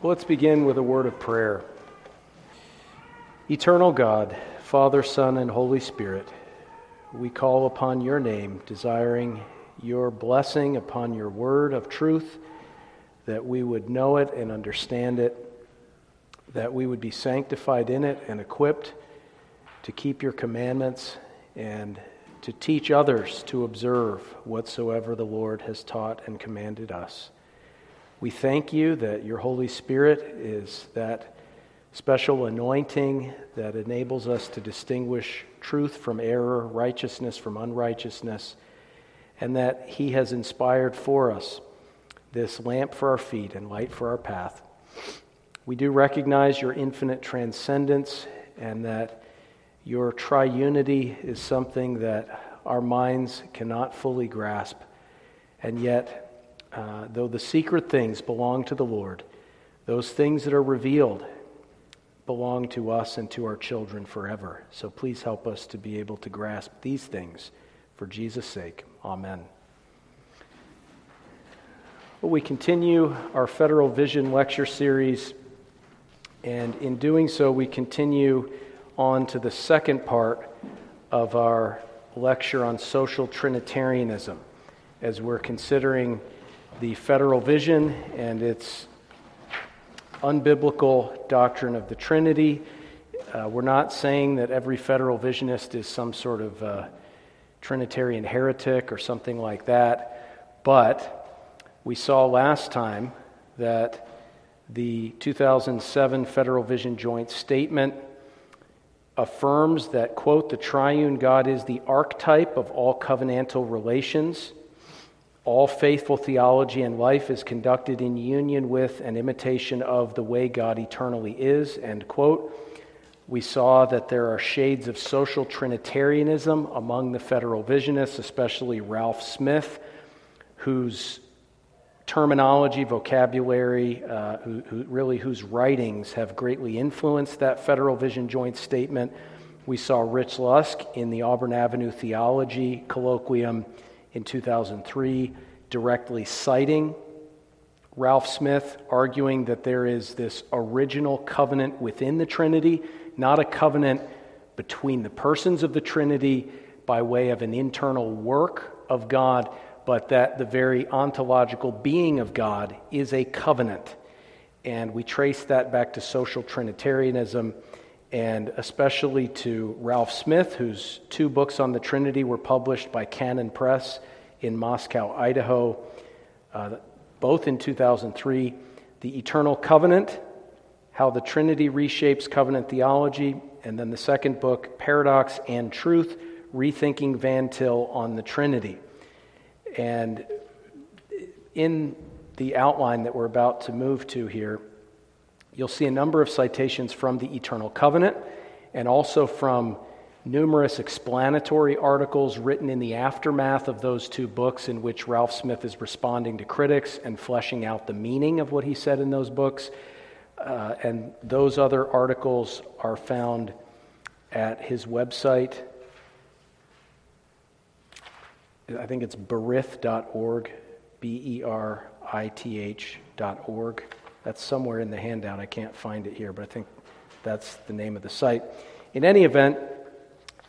Well, let's begin with a word of prayer. Eternal God, Father, Son, and Holy Spirit, we call upon your name, desiring your blessing upon your word of truth, that we would know it and understand it, that we would be sanctified in it and equipped to keep your commandments and to teach others to observe whatsoever the Lord has taught and commanded us. We thank you that your Holy Spirit is that special anointing that enables us to distinguish truth from error, righteousness from unrighteousness, and that He has inspired for us this lamp for our feet and light for our path. We do recognize your infinite transcendence and that your triunity is something that our minds cannot fully grasp, and yet uh, though the secret things belong to the Lord, those things that are revealed belong to us and to our children forever. So please help us to be able to grasp these things for Jesus' sake. Amen. Well, we continue our Federal Vision lecture series, and in doing so, we continue on to the second part of our lecture on social Trinitarianism as we're considering the federal vision and its unbiblical doctrine of the Trinity. Uh, we're not saying that every federal visionist is some sort of uh, Trinitarian heretic or something like that, but we saw last time that the 2007 Federal Vision Joint Statement affirms that, quote, the triune God is the archetype of all covenantal relations all faithful theology and life is conducted in union with and imitation of the way God eternally is. End quote. We saw that there are shades of social Trinitarianism among the federal visionists, especially Ralph Smith, whose terminology, vocabulary, uh, who, who really whose writings have greatly influenced that federal vision joint statement. We saw Rich Lusk in the Auburn Avenue Theology Colloquium in 2003, directly citing Ralph Smith, arguing that there is this original covenant within the Trinity, not a covenant between the persons of the Trinity by way of an internal work of God, but that the very ontological being of God is a covenant. And we trace that back to social Trinitarianism and especially to Ralph Smith, whose two books on the Trinity were published by Canon Press in Moscow, Idaho, uh, both in 2003. The Eternal Covenant, How the Trinity Reshapes Covenant Theology, and then the second book, Paradox and Truth Rethinking Van Til on the Trinity. And in the outline that we're about to move to here, You'll see a number of citations from the Eternal Covenant and also from numerous explanatory articles written in the aftermath of those two books, in which Ralph Smith is responding to critics and fleshing out the meaning of what he said in those books. Uh, and those other articles are found at his website. I think it's berith.org, B E R I T H.org. That's somewhere in the handout. I can't find it here, but I think that's the name of the site. In any event,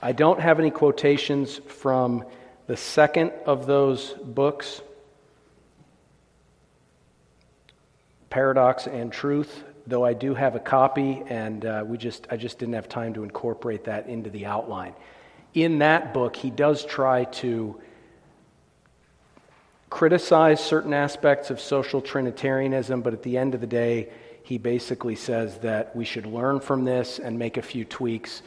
I don't have any quotations from the second of those books, Paradox and Truth, though I do have a copy, and uh, we just, I just didn't have time to incorporate that into the outline. In that book, he does try to criticize certain aspects of social Trinitarianism, but at the end of the day, he basically says that we should learn from this and make a few tweaks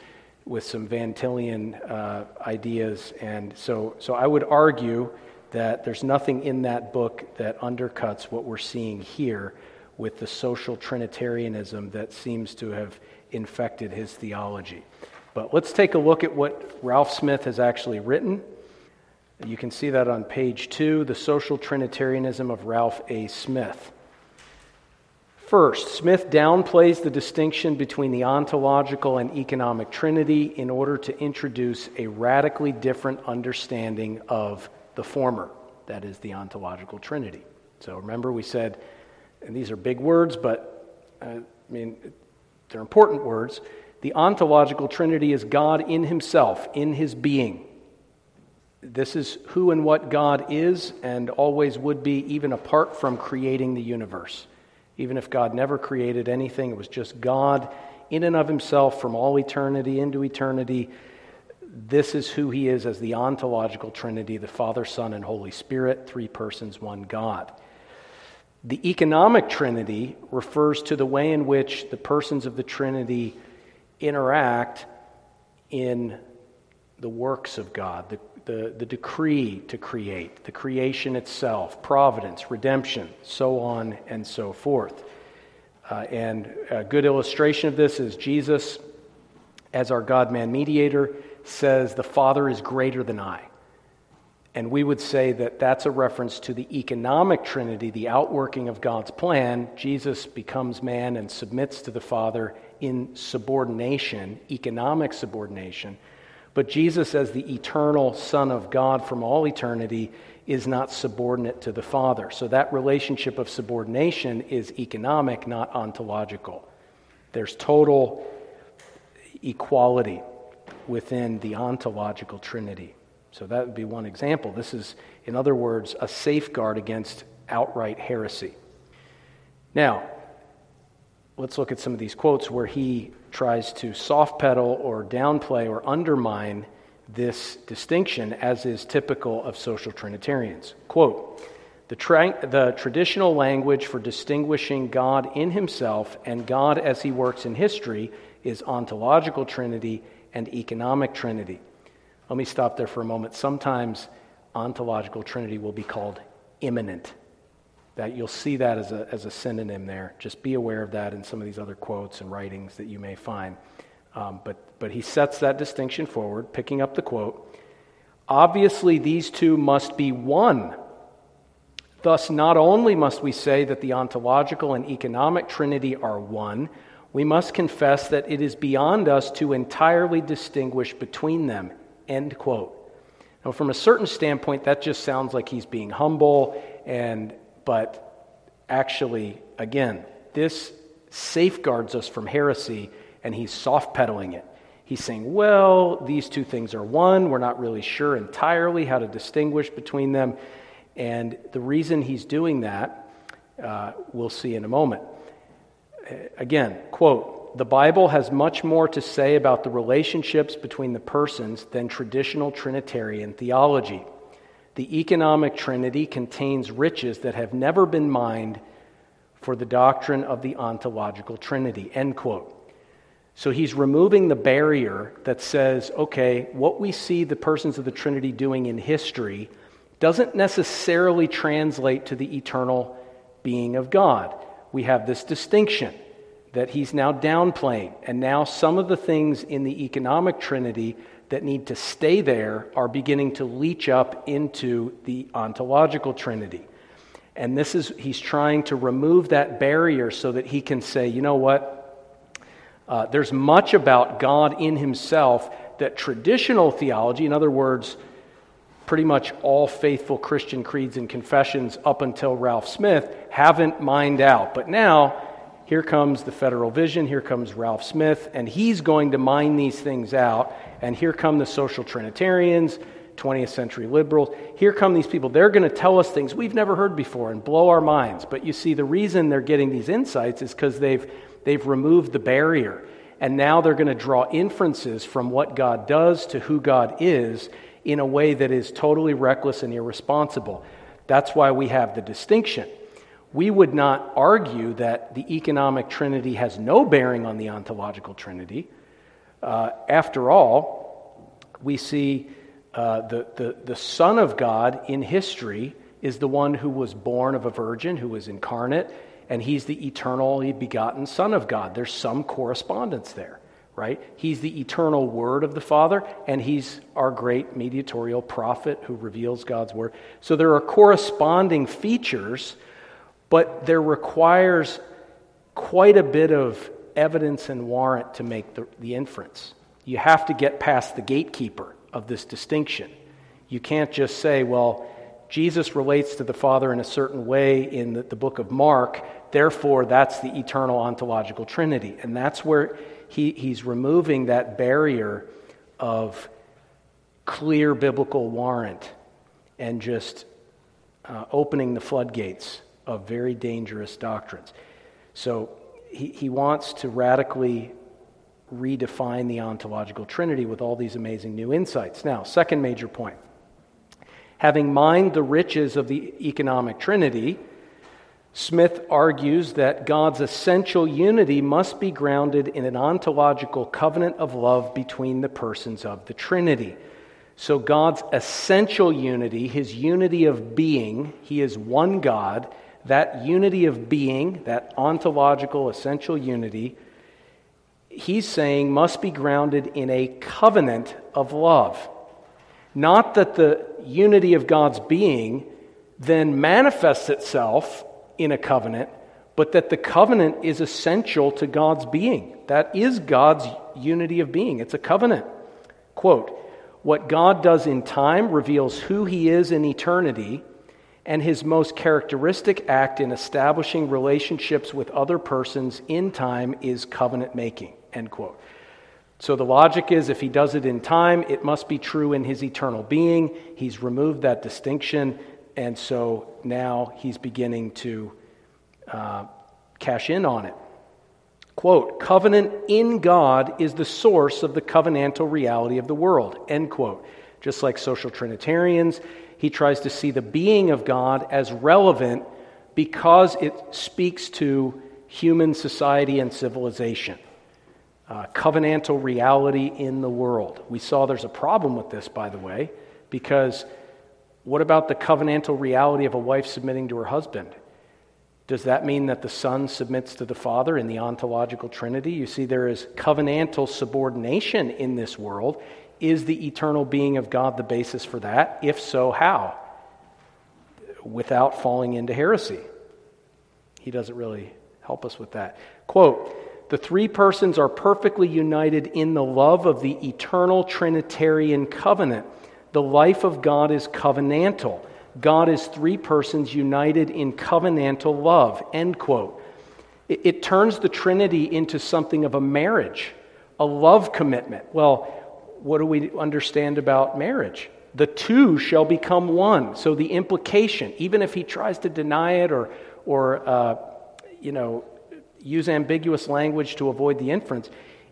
with some Van Tillian uh, ideas. And so, so I would argue that there's nothing in that book that undercuts what we're seeing here with the social Trinitarianism that seems to have infected his theology. But let's take a look at what Ralph Smith has actually written. You can see that on page two, The Social Trinitarianism of Ralph A. Smith. First, Smith downplays the distinction between the ontological and economic trinity in order to introduce a radically different understanding of the former, that is, the ontological trinity. So remember, we said, and these are big words, but uh, I mean, they're important words. The ontological trinity is God in himself, in his being. This is who and what God is and always would be, even apart from creating the universe. Even if God never created anything, it was just God in and of himself from all eternity into eternity. This is who he is as the ontological trinity the Father, Son, and Holy Spirit, three persons, one God. The economic trinity refers to the way in which the persons of the trinity interact in the works of God, the, the, the decree to create, the creation itself, providence, redemption, so on and so forth. Uh, and a good illustration of this is Jesus, as our God man mediator, says, The Father is greater than I. And we would say that that's a reference to the economic trinity, the outworking of God's plan. Jesus becomes man and submits to the Father in subordination, economic subordination. But Jesus, as the eternal Son of God from all eternity, is not subordinate to the Father. So that relationship of subordination is economic, not ontological. There's total equality within the ontological trinity. So that would be one example. This is, in other words, a safeguard against outright heresy. Now, let's look at some of these quotes where he tries to soft pedal or downplay or undermine this distinction, as is typical of social Trinitarians. Quote the, tra- the traditional language for distinguishing God in himself and God as he works in history is ontological trinity and economic trinity. Let me stop there for a moment. Sometimes ontological trinity will be called immanent. That you'll see that as a, as a synonym there. Just be aware of that in some of these other quotes and writings that you may find. Um, but, but he sets that distinction forward, picking up the quote. Obviously, these two must be one. Thus, not only must we say that the ontological and economic trinity are one, we must confess that it is beyond us to entirely distinguish between them. End quote. Now, from a certain standpoint, that just sounds like he's being humble, and but actually, again, this safeguards us from heresy, and he's soft pedaling it. He's saying, well, these two things are one. We're not really sure entirely how to distinguish between them. And the reason he's doing that, uh, we'll see in a moment. Again, quote, the Bible has much more to say about the relationships between the persons than traditional Trinitarian theology. The economic Trinity contains riches that have never been mined for the doctrine of the ontological Trinity. End quote. So he's removing the barrier that says, okay, what we see the persons of the Trinity doing in history doesn't necessarily translate to the eternal being of God. We have this distinction that he's now downplaying. And now some of the things in the economic trinity that need to stay there are beginning to leach up into the ontological trinity. And this is, he's trying to remove that barrier so that he can say, you know what? Uh, there's much about God in himself that traditional theology, in other words, pretty much all faithful Christian creeds and confessions up until Ralph Smith, haven't mined out. But now, here comes the Federal Vision, here comes Ralph Smith, and he's going to mine these things out. And here come the social Trinitarians, 20th century liberals. Here come these people. They're going to tell us things we've never heard before and blow our minds. But you see, the reason they're getting these insights is because they've, they've removed the barrier. And now they're going to draw inferences from what God does to who God is in a way that is totally reckless and irresponsible. That's why we have the distinction we would not argue that the economic trinity has no bearing on the ontological trinity. Uh, after all, we see uh, the, the, the Son of God in history is the one who was born of a virgin, who was incarnate, and he's the eternally begotten Son of God. There's some correspondence there, right? He's the eternal Word of the Father, and he's our great mediatorial prophet who reveals God's Word. So there are corresponding features but there requires quite a bit of evidence and warrant to make the, the inference. You have to get past the gatekeeper of this distinction. You can't just say, well, Jesus relates to the Father in a certain way in the, the book of Mark. Therefore, that's the eternal ontological Trinity. And that's where he, he's removing that barrier of clear biblical warrant and just uh, opening the floodgates of very dangerous doctrines. So he, he wants to radically redefine the ontological trinity with all these amazing new insights. Now, second major point. Having mined the riches of the economic trinity, Smith argues that God's essential unity must be grounded in an ontological covenant of love between the persons of the Trinity. So, God's essential unity, his unity of being, he is one God, that unity of being, that ontological essential unity, he's saying must be grounded in a covenant of love. Not that the unity of God's being then manifests itself in a covenant, but that the covenant is essential to God's being. That is God's unity of being. It's a covenant. Quote, what God does in time reveals who he is in eternity, and his most characteristic act in establishing relationships with other persons in time is covenant making. End quote. So the logic is if he does it in time, it must be true in his eternal being. He's removed that distinction, and so now he's beginning to uh, cash in on it. Quote, covenant in God is the source of the covenantal reality of the world, end quote. Just like social Trinitarians, he tries to see the being of God as relevant because it speaks to human society and civilization. Uh, covenantal reality in the world. We saw there's a problem with this, by the way, because what about the covenantal reality of a wife submitting to her husband? Does that mean that the Son submits to the Father in the ontological Trinity? You see, there is covenantal subordination in this world. Is the eternal being of God the basis for that? If so, how? Without falling into heresy. He doesn't really help us with that. Quote The three persons are perfectly united in the love of the eternal Trinitarian covenant. The life of God is covenantal. God is three persons united in covenantal love. End quote. It, it, turns the Trinity into something of a marriage, a love commitment. Well, what do we understand about marriage? The two shall become one. So the implication, even if he tries to deny it or, or uh, you know, use ambiguous language to avoid the inference,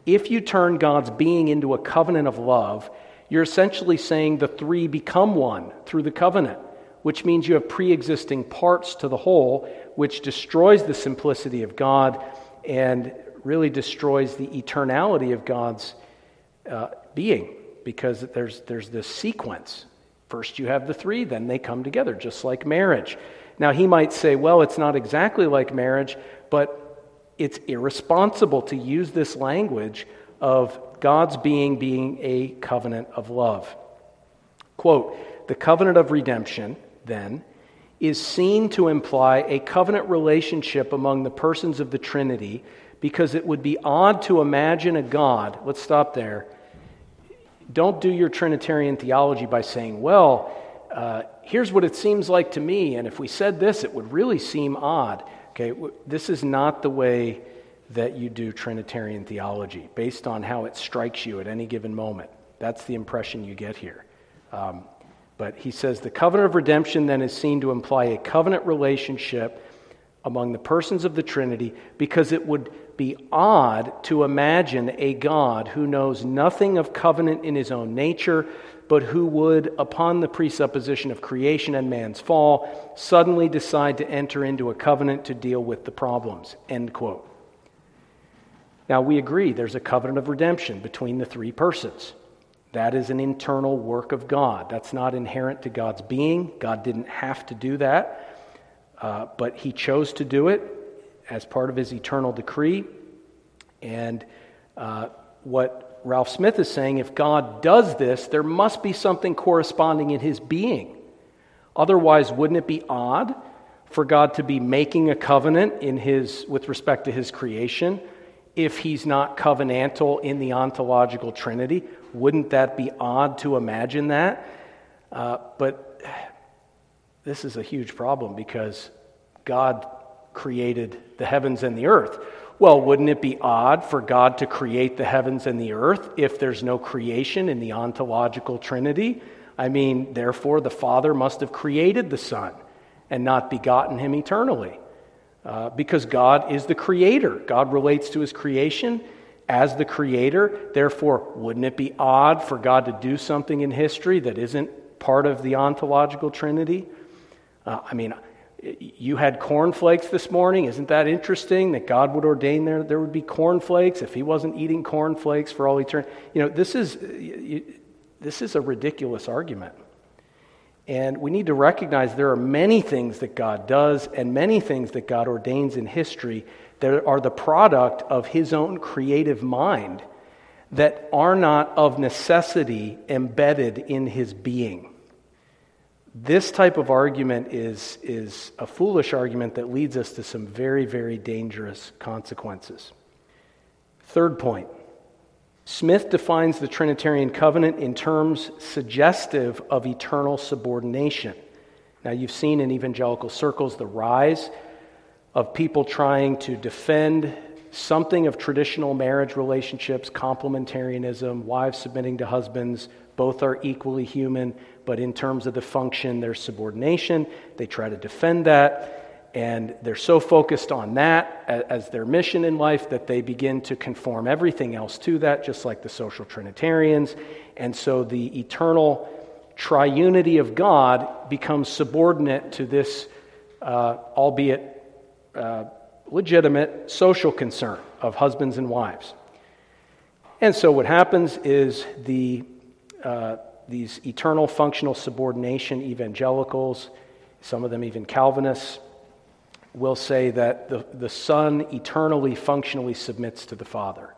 if you turn God's being into a covenant of love, you're essentially saying the three become one through the covenant which means you have pre existing parts to the whole, which destroys the simplicity of God and really destroys the eternality of God's uh, being because there's, there's this sequence. First, you have the three, then they come together, just like marriage. Now, he might say, well, it's not exactly like marriage, but it's irresponsible to use this language of God's being being a covenant of love. Quote, the covenant of redemption then, is seen to imply a covenant relationship among the persons of the Trinity because it would be odd to imagine a God. Let's stop there. Don't do your Trinitarian theology by saying, well, uh, here's what it seems like to me, and if we said this, it would really seem odd. Okay, this is not the way that you do Trinitarian theology based on how it strikes you at any given moment. That's the impression you get here. Um, but he says the covenant of redemption then is seen to imply a covenant relationship among the persons of the Trinity because it would be odd to imagine a God who knows nothing of covenant in his own nature, but who would, upon the presupposition of creation and man's fall, suddenly decide to enter into a covenant to deal with the problems. End quote. Now, we agree there's a covenant of redemption between the three persons. That is an internal work of God. That's not inherent to God's being. God didn't have to do that, uh, but He chose to do it as part of His eternal decree. And uh, what Ralph Smith is saying if God does this, there must be something corresponding in His being. Otherwise, wouldn't it be odd for God to be making a covenant in his, with respect to His creation if He's not covenantal in the ontological Trinity? Wouldn't that be odd to imagine that? Uh, but this is a huge problem because God created the heavens and the earth. Well, wouldn't it be odd for God to create the heavens and the earth if there's no creation in the ontological Trinity? I mean, therefore, the Father must have created the Son and not begotten him eternally. Uh, because God is the creator. God relates to his creation as the creator. Therefore, wouldn't it be odd for God to do something in history that isn't part of the ontological Trinity? Uh, I mean, you had cornflakes this morning. Isn't that interesting that God would ordain there there would be cornflakes if he wasn't eating cornflakes for all eternity? You know, this is this is a ridiculous argument. And we need to recognize there are many things that God does and many things that God ordains in history that are the product of his own creative mind that are not of necessity embedded in his being. This type of argument is, is a foolish argument that leads us to some very, very dangerous consequences. Third point Smith defines the Trinitarian covenant in terms suggestive of eternal subordination. Now, you've seen in evangelical circles the rise of people trying to defend something of traditional marriage relationships, complementarianism, wives submitting to husbands, both are equally human, but in terms of the function, there's subordination. They try to defend that, and they're so focused on that as their mission in life that they begin to conform everything else to that, just like the social Trinitarians. And so the eternal triunity of God becomes subordinate to this, uh, albeit uh, legitimate, social concern of husbands and wives. And so what happens is the uh, these eternal functional subordination evangelicals, some of them even Calvinists, will say that the, the Son eternally functionally submits to the Father,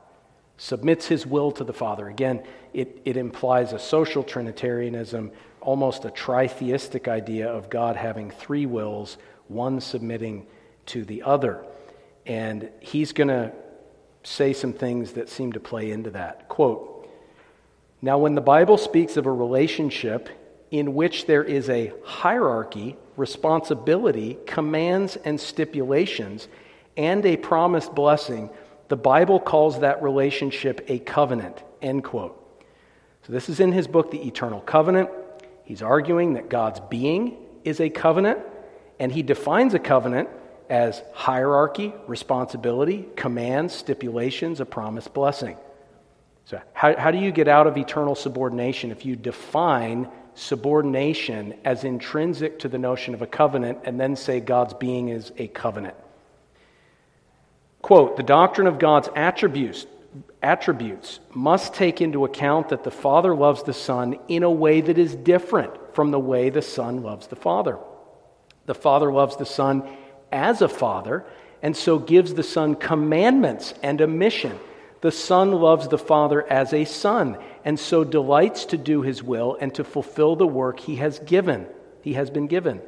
submits his will to the Father. Again, it, it implies a social Trinitarianism, almost a tritheistic idea of God having three wills, one submitting to the other. And he's going to say some things that seem to play into that. Quote, now, when the Bible speaks of a relationship in which there is a hierarchy, responsibility, commands, and stipulations, and a promised blessing, the Bible calls that relationship a covenant. End quote. So, this is in his book, The Eternal Covenant. He's arguing that God's being is a covenant, and he defines a covenant as hierarchy, responsibility, commands, stipulations, a promised blessing. So, how, how do you get out of eternal subordination if you define subordination as intrinsic to the notion of a covenant and then say God's being is a covenant? Quote, the doctrine of God's attributes, attributes must take into account that the Father loves the Son in a way that is different from the way the Son loves the Father. The Father loves the Son as a Father and so gives the Son commandments and a mission the Son loves the Father as a son, and so delights to do his will and to fulfill the work he has given, he has been given.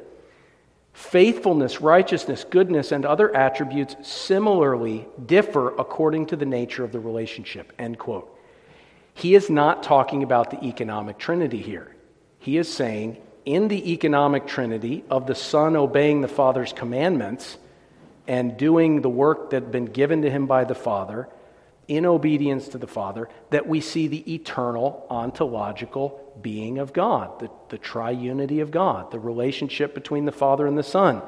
Faithfulness, righteousness, goodness, and other attributes similarly differ according to the nature of the relationship. End quote. He is not talking about the economic trinity here. He is saying, in the economic trinity of the Son obeying the Father's commandments and doing the work that had been given to him by the Father, in obedience to the Father that we see the eternal ontological being of God, the, the triunity of God, the relationship between the Father and the Son.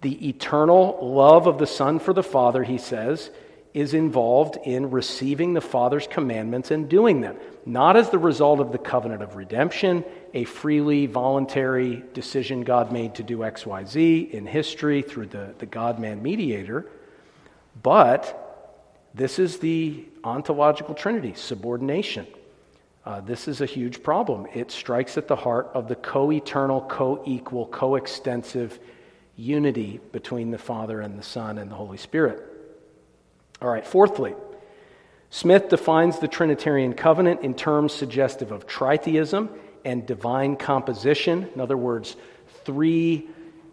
The eternal love of the Son for the Father, he says, is involved in receiving the Father's commandments and doing them, not as the result of the covenant of redemption, a freely voluntary decision God made to do XYZ in history through the, the God man mediator, but this is the ontological trinity, subordination. Uh, this is a huge problem. It strikes at the heart of the co eternal, co equal, co extensive unity between the Father and the Son and the Holy Spirit. All right, fourthly, Smith defines the Trinitarian covenant in terms suggestive of tritheism and divine composition. In other words, three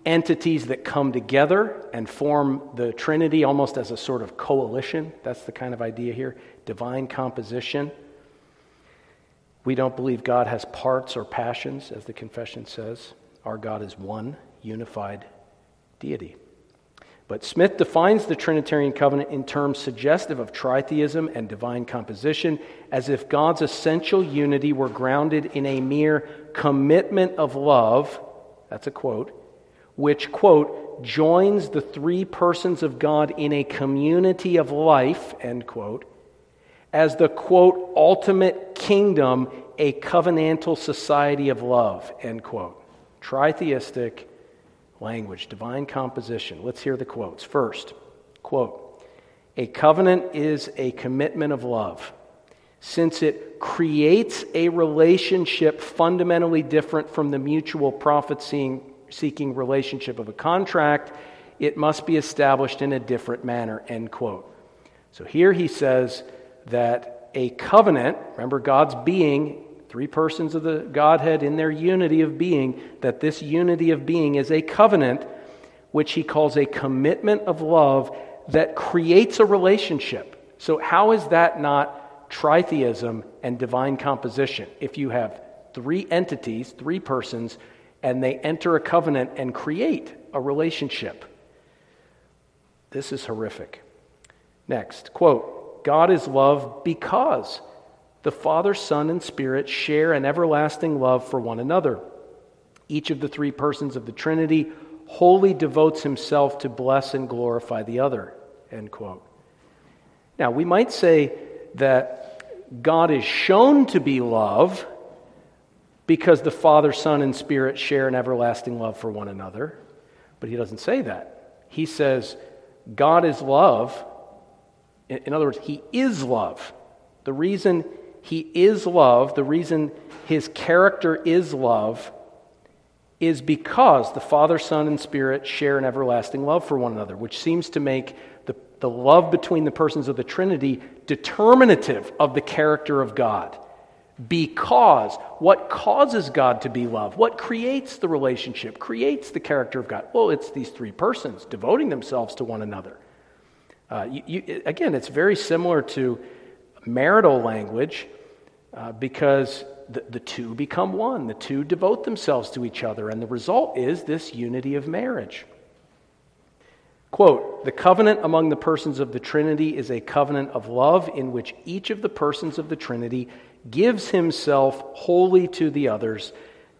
entities that come together and form the Trinity almost as a sort of coalition. That's the kind of idea here divine composition. We don't believe God has parts or passions, as the confession says. Our God is one unified deity. But Smith defines the Trinitarian covenant in terms suggestive of tritheism and divine composition, as if God's essential unity were grounded in a mere commitment of love, that's a quote, which, quote, joins the three persons of God in a community of life, end quote, as the, quote, ultimate kingdom, a covenantal society of love, end quote. Tritheistic language, divine composition. Let's hear the quotes. First, quote, a covenant is a commitment of love. Since it creates a relationship fundamentally different from the mutual profit seeking relationship of a contract, it must be established in a different manner, end quote. So here he says that a covenant, remember God's being three persons of the Godhead in their unity of being, that this unity of being is a covenant, which he calls a commitment of love that creates a relationship. So, how is that not tritheism and divine composition? If you have three entities, three persons, and they enter a covenant and create a relationship. This is horrific. Next, quote, God is love because the Father, Son, and Spirit share an everlasting love for one another. Each of the three persons of the Trinity wholly devotes himself to bless and glorify the other. End quote. Now, we might say that God is shown to be love because the Father, Son, and Spirit share an everlasting love for one another. But he doesn't say that. He says, God is love. In other words, he is love. The reason he is love, the reason his character is love, is because the Father, Son, and Spirit share an everlasting love for one another, which seems to make the, the love between the persons of the Trinity determinative of the character of God. Because what causes God to be love? What creates the relationship, creates the character of God? Well, it's these three persons devoting themselves to one another. Uh, you, you, again, it's very similar to marital language uh, because the, the two become one. The two devote themselves to each other, and the result is this unity of marriage. Quote The covenant among the persons of the Trinity is a covenant of love in which each of the persons of the Trinity gives himself wholly to the others,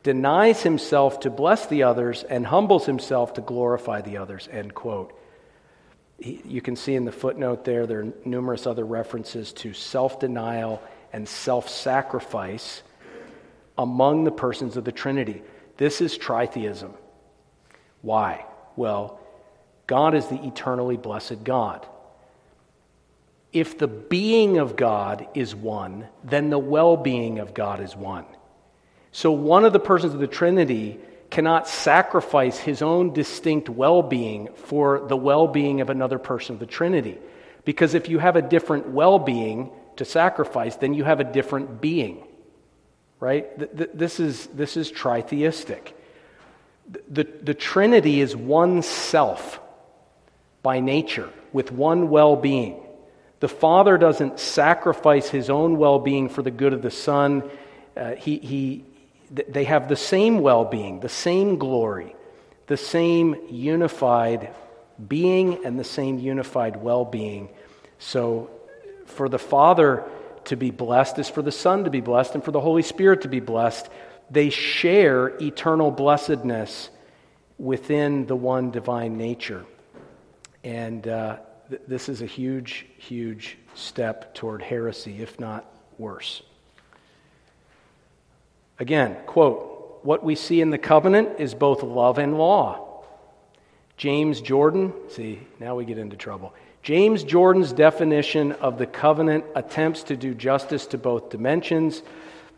denies himself to bless the others, and humbles himself to glorify the others. End quote. You can see in the footnote there, there are numerous other references to self denial and self sacrifice among the persons of the Trinity. This is tritheism. Why? Well, God is the eternally blessed God. If the being of God is one, then the well being of God is one. So one of the persons of the Trinity cannot sacrifice his own distinct well being for the well being of another person of the Trinity. Because if you have a different well being, to sacrifice, then you have a different being. Right? This is, this is tritheistic. The, the Trinity is one self by nature, with one well being. The Father doesn't sacrifice his own well being for the good of the Son. Uh, he, he, they have the same well being, the same glory, the same unified being, and the same unified well being. So for the Father to be blessed is for the Son to be blessed and for the Holy Spirit to be blessed. They share eternal blessedness within the one divine nature. And uh, th- this is a huge, huge step toward heresy, if not worse. Again, quote, what we see in the covenant is both love and law. James Jordan, see, now we get into trouble. James Jordan's definition of the covenant attempts to do justice to both dimensions.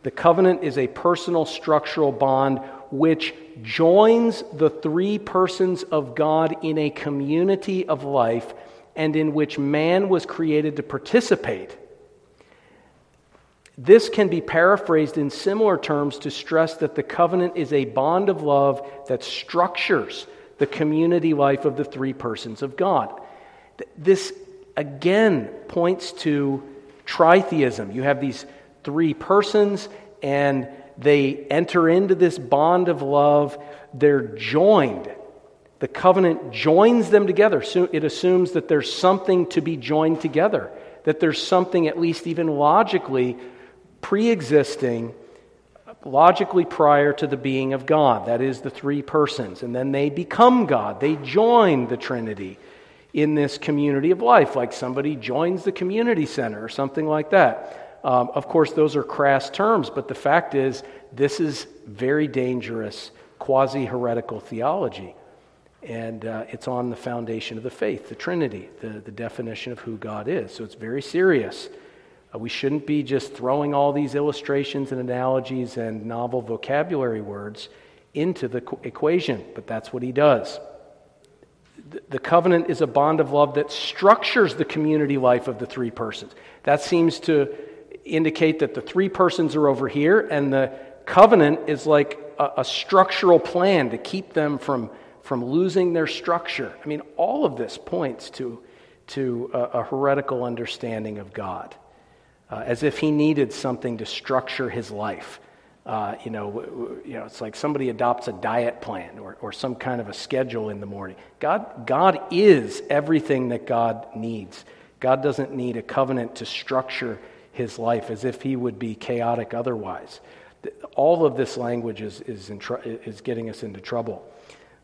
The covenant is a personal structural bond which joins the three persons of God in a community of life and in which man was created to participate. This can be paraphrased in similar terms to stress that the covenant is a bond of love that structures the community life of the three persons of God. This again points to tritheism. You have these three persons, and they enter into this bond of love. They're joined. The covenant joins them together. So it assumes that there's something to be joined together, that there's something, at least even logically, pre existing, logically prior to the being of God. That is, the three persons. And then they become God. They join the Trinity in this community of life, like somebody joins the community center or something like that. Um, of course, those are crass terms, but the fact is, this is very dangerous quasi heretical theology. And uh, it's on the foundation of the faith, the Trinity, the, the definition of who God is. So it's very serious. Uh, we shouldn't be just throwing all these illustrations and analogies and novel vocabulary words into the equation, but that's what he does. The, the covenant is a bond of love that structures the community life of the three persons. That seems to indicate that the three persons are over here, and the covenant is like a, a structural plan to keep them from from losing their structure. I mean, all of this points to, to a, a heretical understanding of God, uh, as if he needed something to structure his life. Uh, you, know, w- w- you know, it's like somebody adopts a diet plan or, or some kind of a schedule in the morning. God, God is everything that God needs. God doesn't need a covenant to structure his life as if he would be chaotic otherwise. All of this language is, is, tr- is getting us into trouble.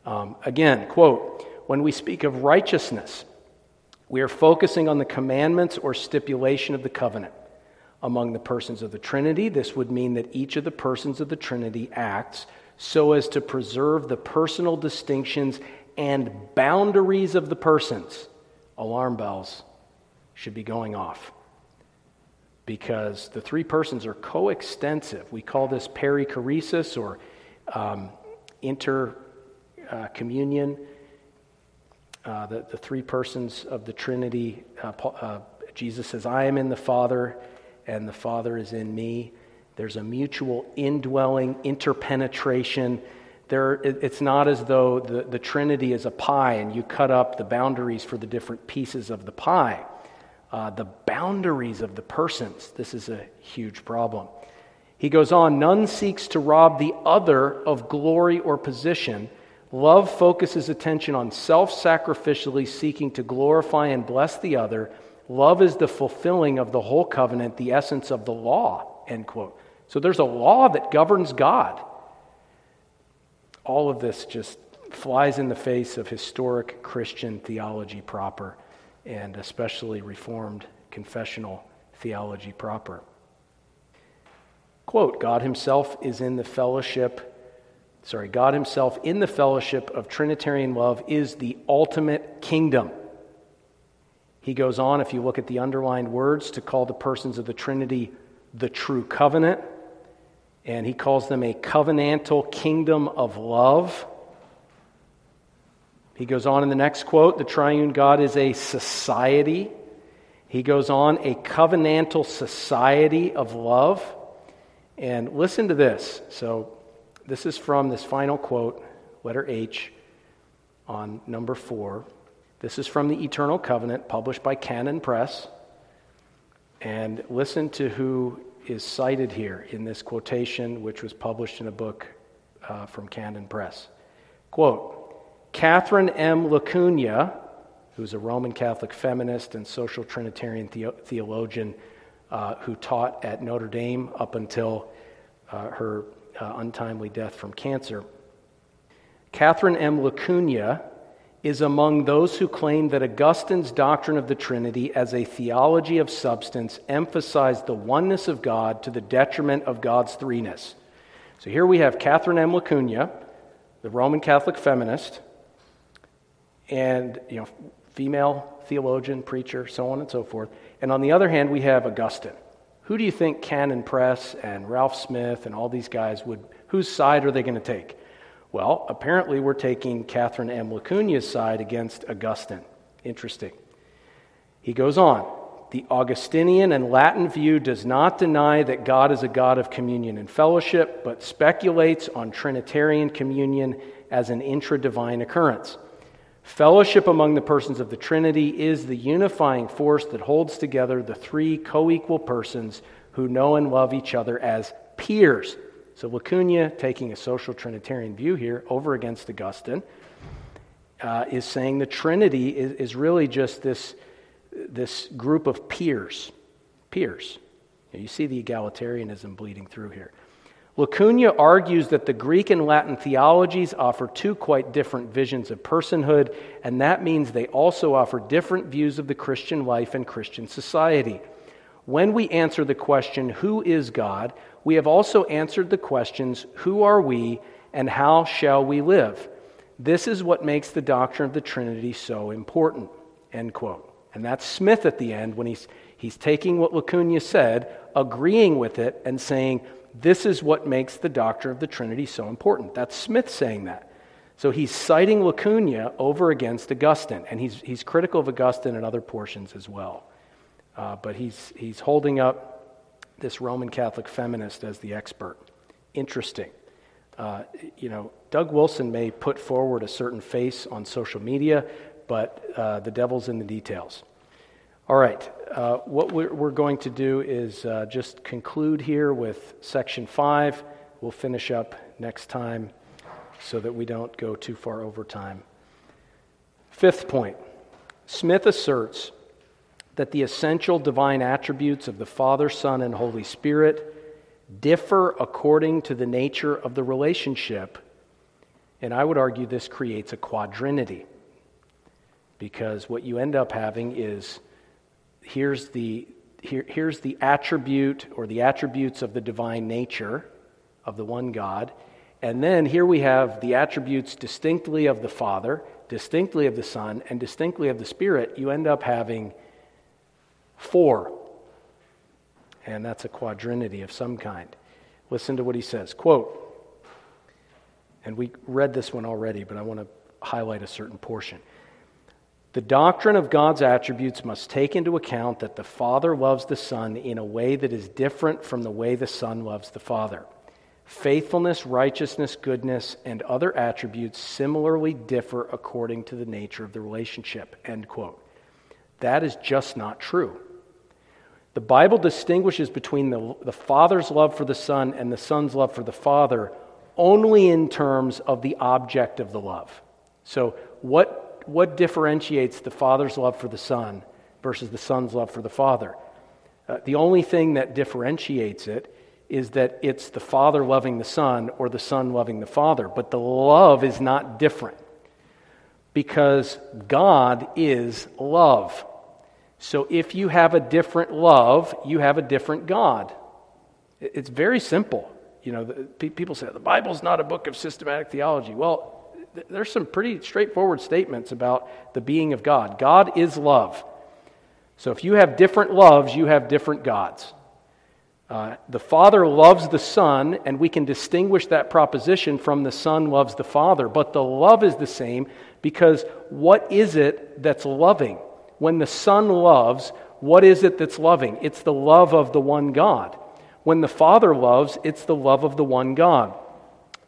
Um, again, quote, when we speak of righteousness, we are focusing on the commandments or stipulation of the covenant. Among the persons of the Trinity, this would mean that each of the persons of the Trinity acts so as to preserve the personal distinctions and boundaries of the persons. Alarm bells should be going off because the three persons are coextensive. We call this perichoresis or um, inter uh, communion, uh, the, the three persons of the Trinity. Uh, uh, Jesus says, I am in the Father, and the Father is in me. There's a mutual indwelling, interpenetration. There, it, it's not as though the, the Trinity is a pie and you cut up the boundaries for the different pieces of the pie. Uh, the boundaries of the persons, this is a huge problem. He goes on, none seeks to rob the other of glory or position Love focuses attention on self sacrificially seeking to glorify and bless the other. Love is the fulfilling of the whole covenant, the essence of the law. End quote. So there's a law that governs God. All of this just flies in the face of historic Christian theology proper, and especially Reformed confessional theology proper. Quote God Himself is in the fellowship sorry, God Himself in the fellowship of Trinitarian love is the ultimate kingdom. He goes on, if you look at the underlined words, to call the persons of the Trinity the true covenant. And he calls them a covenantal kingdom of love. He goes on in the next quote the triune God is a society. He goes on, a covenantal society of love. And listen to this. So this is from this final quote, letter H, on number four. This is from the Eternal Covenant, published by Canon Press. And listen to who is cited here in this quotation, which was published in a book uh, from Canon Press. Quote Catherine M. LaCugna, who's a Roman Catholic feminist and social Trinitarian the- theologian uh, who taught at Notre Dame up until uh, her uh, untimely death from cancer. Catherine M. LaCugna is among those who claim that Augustine's doctrine of the Trinity as a theology of substance emphasized the oneness of God to the detriment of God's threeness. So here we have Catherine M. LaCugna, the Roman Catholic feminist, and you know, female theologian, preacher, so on and so forth. And on the other hand, we have Augustine. Who do you think Canon Press and Ralph Smith and all these guys would, whose side are they going to take? Well, apparently we're taking Catherine M. LaCugna's side against Augustine. Interesting. He goes on. The Augustinian and Latin view does not deny that God is a God of communion and fellowship, but speculates on Trinitarian communion as an intra divine occurrence. Fellowship among the persons of the Trinity is the unifying force that holds together the three co equal persons who know and love each other as peers. So LaCugna, taking a social Trinitarian view here over against Augustine, uh, is saying the Trinity is, is really just this, this group of peers. Peers. You see the egalitarianism bleeding through here. LaCugna argues that the Greek and Latin theologies offer two quite different visions of personhood, and that means they also offer different views of the Christian life and Christian society. When we answer the question, Who is God? we have also answered the questions, Who are we and how shall we live? This is what makes the doctrine of the Trinity so important. End quote. And that's Smith at the end when he's, he's taking what LaCugna said, agreeing with it, and saying, this is what makes the doctrine of the Trinity so important. That's Smith saying that. So he's citing LaCugna over against Augustine, and he's, he's critical of Augustine in other portions as well. Uh, but he's, he's holding up this Roman Catholic feminist as the expert. Interesting. Uh, you know, Doug Wilson may put forward a certain face on social media, but uh, the devil's in the details. All right, uh, what we're, going to do is uh, just conclude here with section five. We'll finish up next time so that we don't go too far over time. Fifth point Smith asserts that the essential divine attributes of the Father, Son, and Holy Spirit differ according to the nature of the relationship. And I would argue this creates a quadrinity because what you end up having is here's the, here, here's the attribute or the attributes of the divine nature of the one God. And then here we have the attributes distinctly of the Father, distinctly of the Son, and distinctly of the Spirit. You end up having four. And that's a quadrinity of some kind. Listen to what he says. Quote, and we read this one already, but I want to highlight a certain portion. The doctrine of God's attributes must take into account that the Father loves the Son in a way that is different from the way the Son loves the Father. Faithfulness, righteousness, goodness, and other attributes similarly differ according to the nature of the relationship. End quote. That is just not true. The Bible distinguishes between the, the Father's love for the Son and the Son's love for the Father only in terms of the object of the love. So, what what differentiates the Father's love for the Son versus the Son's love for the Father? Uh, the only thing that differentiates it is that it's the Father loving the Son or the Son loving the Father, but the love is not different because God is love. So if you have a different love, you have a different God. It's very simple. You know, people say the Bible's not a book of systematic theology. Well, there's some pretty straightforward statements about the being of God. God is love. So if you have different loves, you have different gods. Uh, the Father loves the Son, and we can distinguish that proposition from the Son loves the Father. But the love is the same because what is it that's loving? When the Son loves, what is it that's loving? It's the love of the one God. When the Father loves, it's the love of the one God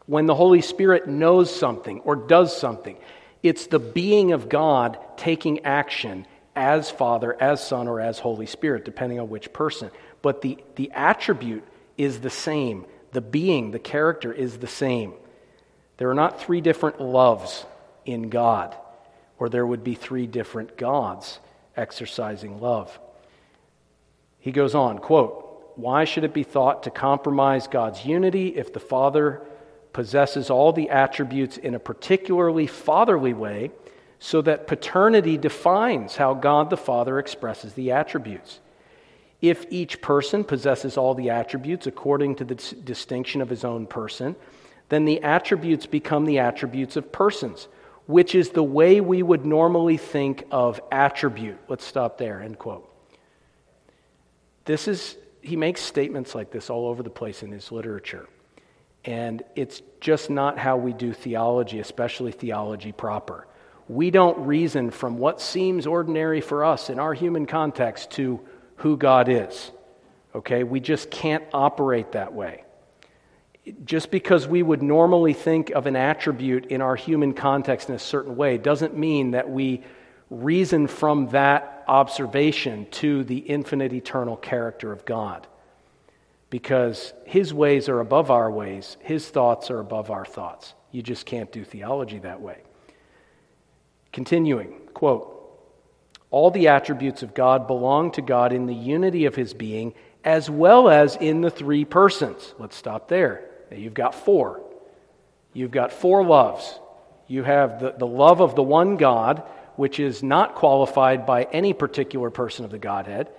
when the Holy Spirit knows something or does something. It's the being of God taking action as Father, as Son, or as Holy Spirit, depending on which person. But the, the attribute is the same. The being, the character is the same. There are not three different loves in God, or there would be three different gods exercising love. He goes on, quote, Why should it be thought to compromise God's unity if the Father possesses all the attributes in a particularly fatherly way, so that paternity defines how God the Father expresses the attributes. If each person possesses all the attributes according to the distinction of his own person, then the attributes become the attributes of persons, which is the way we would normally think of attribute. Let's stop there, end quote. This is, he makes statements like this all over the place in his literature. And it's just not how we do theology, especially theology proper. We don't reason from what seems ordinary for us in our human context to who God is. Okay? We just can't operate that way. Just because we would normally think of an attribute in our human context in a certain way doesn't mean that we reason from that observation to the infinite eternal character of God. Because his ways are above our ways, his thoughts are above our thoughts. You just can't do theology that way. Continuing, quote, all the attributes of God belong to God in the unity of his being as well as in the three persons. Let's stop there. Now you've got four. You've got four loves. You have the, the love of the one God, which is not qualified by any particular person of the Godhead.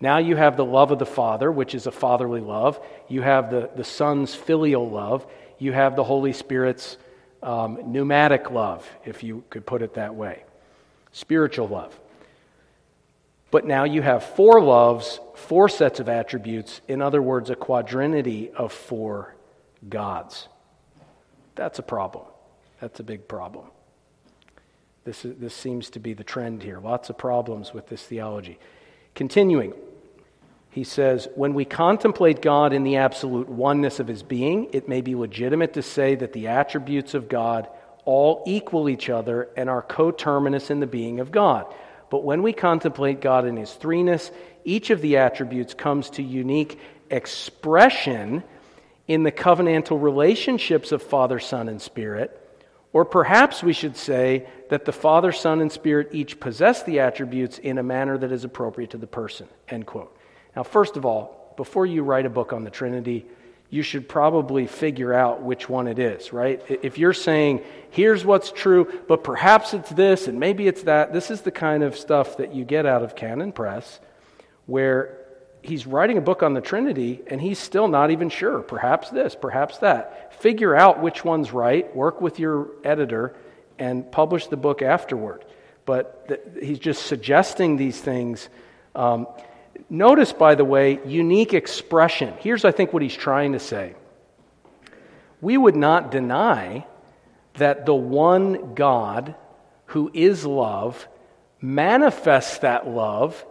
Now you have the love of the Father, which is a fatherly love. You have the, the Son's filial love. You have the Holy Spirit's um, pneumatic love, if you could put it that way, spiritual love. But now you have four loves, four sets of attributes, in other words, a quadrinity of four gods. That's a problem. That's a big problem. This, is, this seems to be the trend here. Lots of problems with this theology. Continuing, he says, When we contemplate God in the absolute oneness of his being, it may be legitimate to say that the attributes of God all equal each other and are coterminous in the being of God. But when we contemplate God in his threeness, each of the attributes comes to unique expression in the covenantal relationships of Father, Son, and Spirit. Or perhaps we should say that the Father, Son, and Spirit each possess the attributes in a manner that is appropriate to the person. End quote. Now, first of all, before you write a book on the Trinity, you should probably figure out which one it is, right? If you're saying, here's what's true, but perhaps it's this and maybe it's that, this is the kind of stuff that you get out of Canon Press where he's writing a book on the Trinity and he's still not even sure. Perhaps this, perhaps that. Figure out which one's right, work with your editor, and publish the book afterward. But th- he's just suggesting these things. Um, Notice, by the way, unique expression. Here's, I think, what he's trying to say. We would not deny that the one God who is love manifests that love,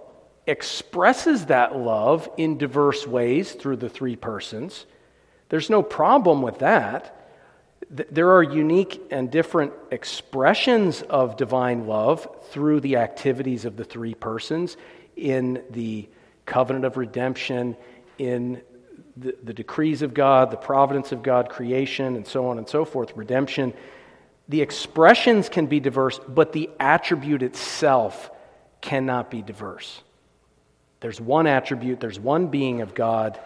expresses that love in diverse ways through the three persons. There's no problem with that. There are unique and different expressions of divine love through the activities of the three persons in the covenant of redemption, in the, the, decrees of God, the providence of God, creation, and so on and so forth, redemption. The expressions can be diverse, but the attribute itself cannot be diverse. There's one attribute, there's one being of God,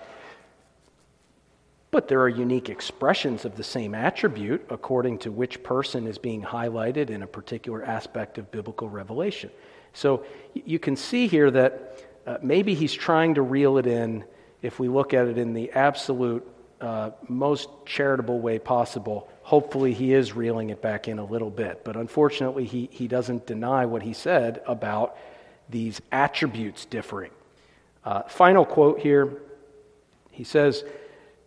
but there are unique expressions of the same attribute according to which person is being highlighted in a particular aspect of biblical revelation. So you can see here that uh, maybe he's trying to reel it in if we look at it in the absolute uh, most charitable way possible. Hopefully, he is reeling it back in a little bit. But unfortunately, he, he doesn't deny what he said about these attributes differing. Uh, final quote here he says,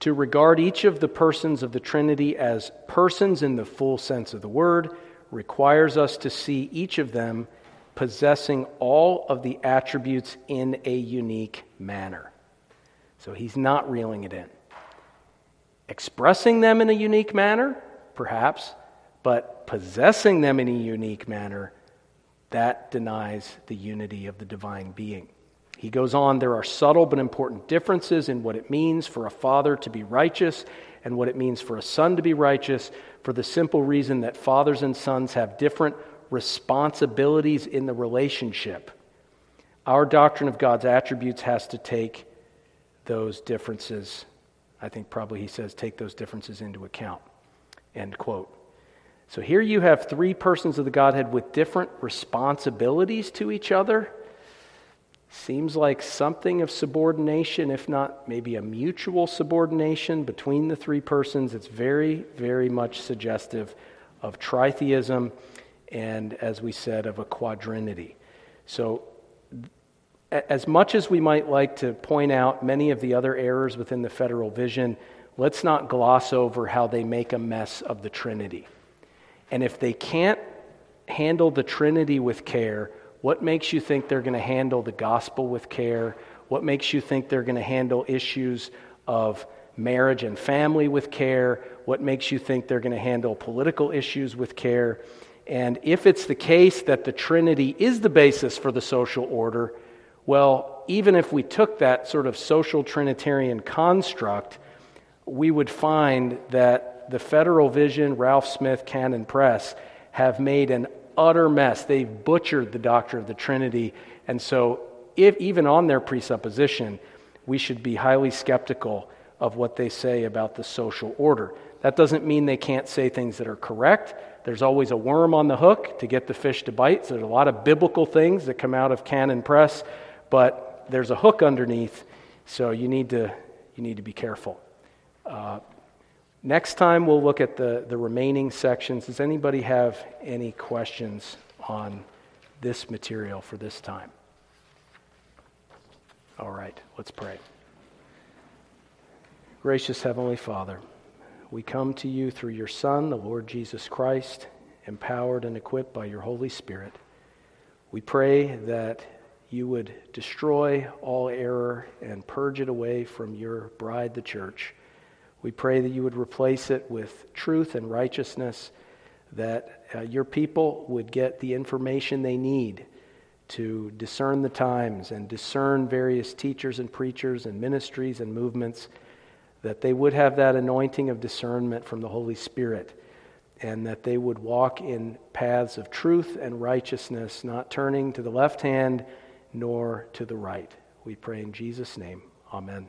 To regard each of the persons of the Trinity as persons in the full sense of the word requires us to see each of them possessing all of the attributes in a unique manner. So he's not reeling it in. Expressing them in a unique manner, perhaps, but possessing them in a unique manner, that denies the unity of the divine being. He goes on, there are subtle but important differences in what it means for a father to be righteous and what it means for a son to be righteous, for the simple reason that fathers and sons have different responsibilities in the relationship. Our doctrine of God's attributes has to take those differences, I think probably he says, take those differences into account. End quote. So here you have three persons of the Godhead with different responsibilities to each other. Seems like something of subordination, if not maybe a mutual subordination between the three persons. It's very, very much suggestive of tritheism and, as we said, of a quadrinity. So, as much as we might like to point out many of the other errors within the federal vision, let's not gloss over how they make a mess of the Trinity. And if they can't handle the Trinity with care, what makes you think they're going to handle the gospel with care? What makes you think they're going to handle issues of marriage and family with care? What makes you think they're going to handle political issues with care? And if it's the case that the Trinity is the basis for the social order, well, even if we took that sort of social Trinitarian construct, we would find that the Federal Vision, Ralph Smith, Canon Press have made an utter mess. They've butchered the doctrine of the Trinity. And so, if, even on their presupposition, we should be highly skeptical of what they say about the social order. That doesn't mean they can't say things that are correct. There's always a worm on the hook to get the fish to bite. So there's a lot of biblical things that come out of Canon Press, but there's a hook underneath. So you need to, you need to be careful. Uh, next time we'll look at the, the remaining sections. Does anybody have any questions on this material for this time? All right, let's pray. Gracious Heavenly Father, we come to you through your Son, the Lord Jesus Christ, empowered and equipped by your Holy Spirit. We pray that you would destroy all error and purge it away from your bride, the church. We pray that you would replace it with truth and righteousness, that uh, your people would get the information they need to discern the times and discern various teachers and preachers and ministries and movements that they would have that anointing of discernment from the Holy Spirit, and that they would walk in paths of truth and righteousness, not turning to the left hand nor to the right. We pray in Jesus' name. Amen.